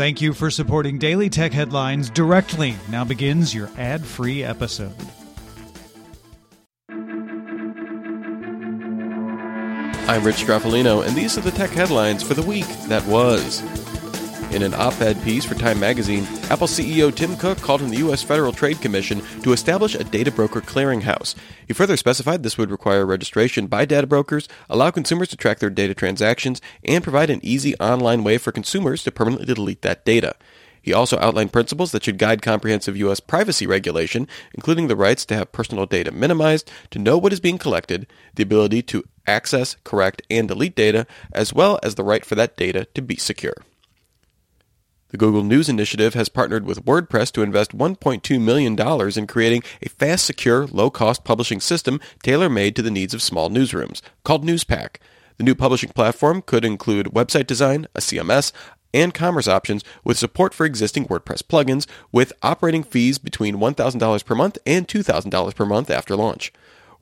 Thank you for supporting Daily Tech Headlines directly. Now begins your ad free episode. I'm Rich Stroffolino, and these are the tech headlines for the week that was. In an op ed piece for Time magazine, Apple CEO Tim Cook called on the U.S. Federal Trade Commission to establish a data broker clearinghouse. He further specified this would require registration by data brokers, allow consumers to track their data transactions, and provide an easy online way for consumers to permanently delete that data. He also outlined principles that should guide comprehensive U.S. privacy regulation, including the rights to have personal data minimized, to know what is being collected, the ability to access, correct, and delete data, as well as the right for that data to be secure. The Google News Initiative has partnered with WordPress to invest $1.2 million in creating a fast, secure, low cost publishing system tailor made to the needs of small newsrooms, called Newspack. The new publishing platform could include website design, a CMS, and commerce options with support for existing WordPress plugins, with operating fees between $1,000 per month and $2,000 per month after launch.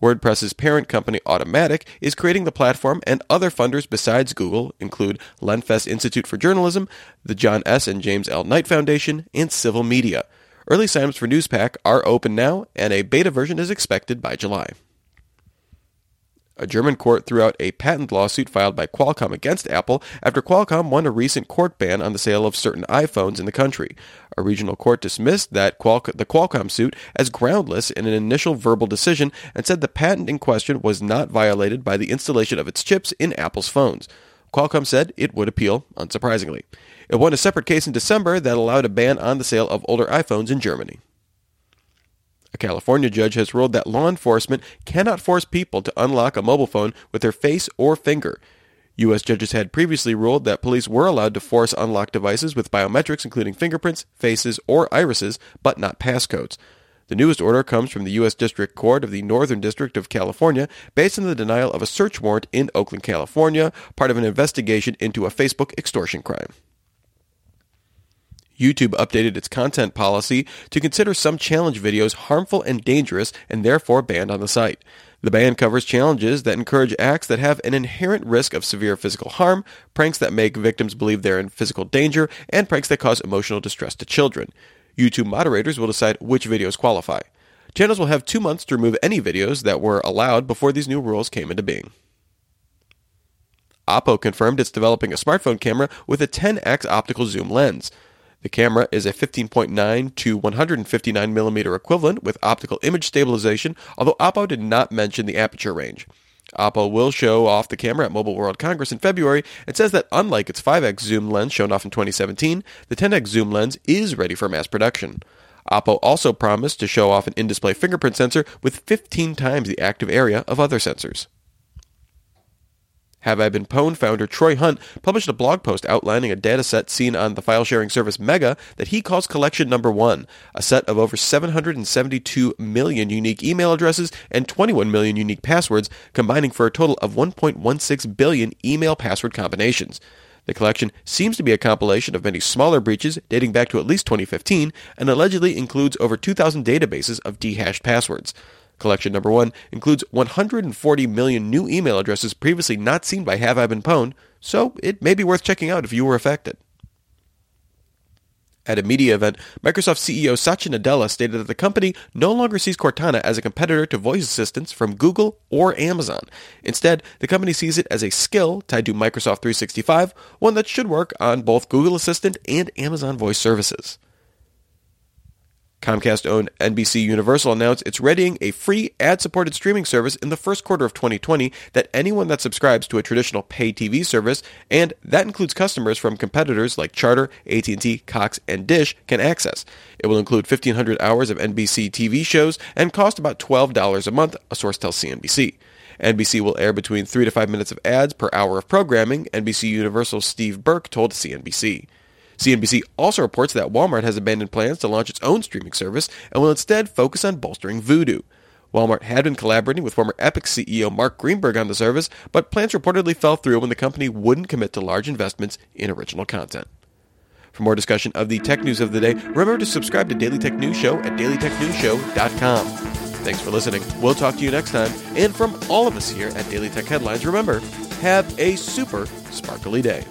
WordPress's parent company Automattic is creating the platform, and other funders besides Google include Lenfest Institute for Journalism, the John S. and James L. Knight Foundation, and Civil Media. Early signups for Newspack are open now, and a beta version is expected by July. A German court threw out a patent lawsuit filed by Qualcomm against Apple after Qualcomm won a recent court ban on the sale of certain iPhones in the country. A regional court dismissed that the Qualcomm suit as groundless in an initial verbal decision and said the patent in question was not violated by the installation of its chips in Apple's phones. Qualcomm said it would appeal, unsurprisingly. It won a separate case in December that allowed a ban on the sale of older iPhones in Germany. A California judge has ruled that law enforcement cannot force people to unlock a mobile phone with their face or finger. U.S. judges had previously ruled that police were allowed to force unlock devices with biometrics, including fingerprints, faces, or irises, but not passcodes. The newest order comes from the U.S. District Court of the Northern District of California based on the denial of a search warrant in Oakland, California, part of an investigation into a Facebook extortion crime. YouTube updated its content policy to consider some challenge videos harmful and dangerous and therefore banned on the site. The ban covers challenges that encourage acts that have an inherent risk of severe physical harm, pranks that make victims believe they're in physical danger, and pranks that cause emotional distress to children. YouTube moderators will decide which videos qualify. Channels will have two months to remove any videos that were allowed before these new rules came into being. Oppo confirmed it's developing a smartphone camera with a 10x optical zoom lens. The camera is a 15.9 to 159 millimeter equivalent with optical image stabilization, although Oppo did not mention the aperture range. Oppo will show off the camera at Mobile World Congress in February and says that unlike its 5x zoom lens shown off in 2017, the 10x zoom lens is ready for mass production. Oppo also promised to show off an in-display fingerprint sensor with 15 times the active area of other sensors. Have I Been Pwned founder Troy Hunt published a blog post outlining a dataset seen on the file sharing service Mega that he calls Collection Number One, a set of over 772 million unique email addresses and 21 million unique passwords, combining for a total of 1.16 billion email password combinations. The collection seems to be a compilation of many smaller breaches dating back to at least 2015 and allegedly includes over 2,000 databases of dehashed passwords. Collection number one includes 140 million new email addresses previously not seen by Have I Been Pwned, so it may be worth checking out if you were affected. At a media event, Microsoft CEO Satya Nadella stated that the company no longer sees Cortana as a competitor to voice assistants from Google or Amazon. Instead, the company sees it as a skill tied to Microsoft 365, one that should work on both Google Assistant and Amazon Voice services. Comcast owned NBC Universal announced it's readying a free ad supported streaming service in the first quarter of 2020 that anyone that subscribes to a traditional pay TV service, and that includes customers from competitors like Charter, AT&T, Cox, and Dish, can access. It will include 1,500 hours of NBC TV shows and cost about $12 a month, a source tells CNBC. NBC will air between 3 to 5 minutes of ads per hour of programming, NBC Universal's Steve Burke told CNBC. CNBC also reports that Walmart has abandoned plans to launch its own streaming service and will instead focus on bolstering Vudu. Walmart had been collaborating with former Epix CEO Mark Greenberg on the service, but plans reportedly fell through when the company wouldn't commit to large investments in original content. For more discussion of the tech news of the day, remember to subscribe to Daily Tech News Show at dailytechnewsshow.com. Thanks for listening. We'll talk to you next time. And from all of us here at Daily Tech Headlines, remember, have a super sparkly day.